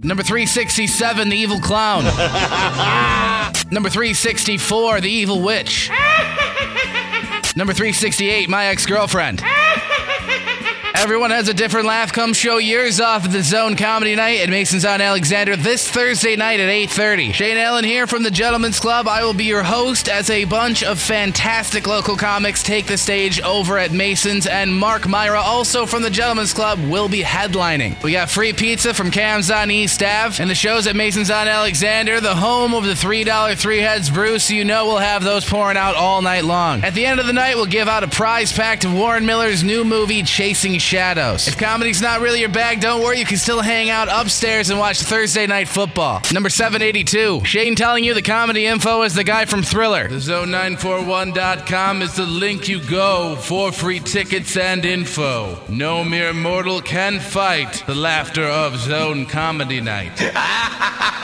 Number 367, The Evil Clown. Number 364, The Evil Witch. Number 368, My Ex Girlfriend. Everyone has a different laugh. Come show yours off at the Zone Comedy Night at Mason's on Alexander this Thursday night at 8:30. Shane Allen here from the Gentlemen's Club. I will be your host as a bunch of fantastic local comics take the stage over at Mason's, and Mark Myra, also from the Gentlemen's Club, will be headlining. We got free pizza from Cam's on East Ave, and the shows at Mason's on Alexander, the home of the $3 Three Heads Brew, so you know we'll have those pouring out all night long. At the end of the night, we'll give out a prize pack to Warren Miller's new movie, Chasing Shadows. If comedy's not really your bag, don't worry, you can still hang out upstairs and watch Thursday Night Football. Number 782. Shane telling you the comedy info is the guy from Thriller. TheZone941.com is the link you go for free tickets and info. No mere mortal can fight the laughter of Zone Comedy Night.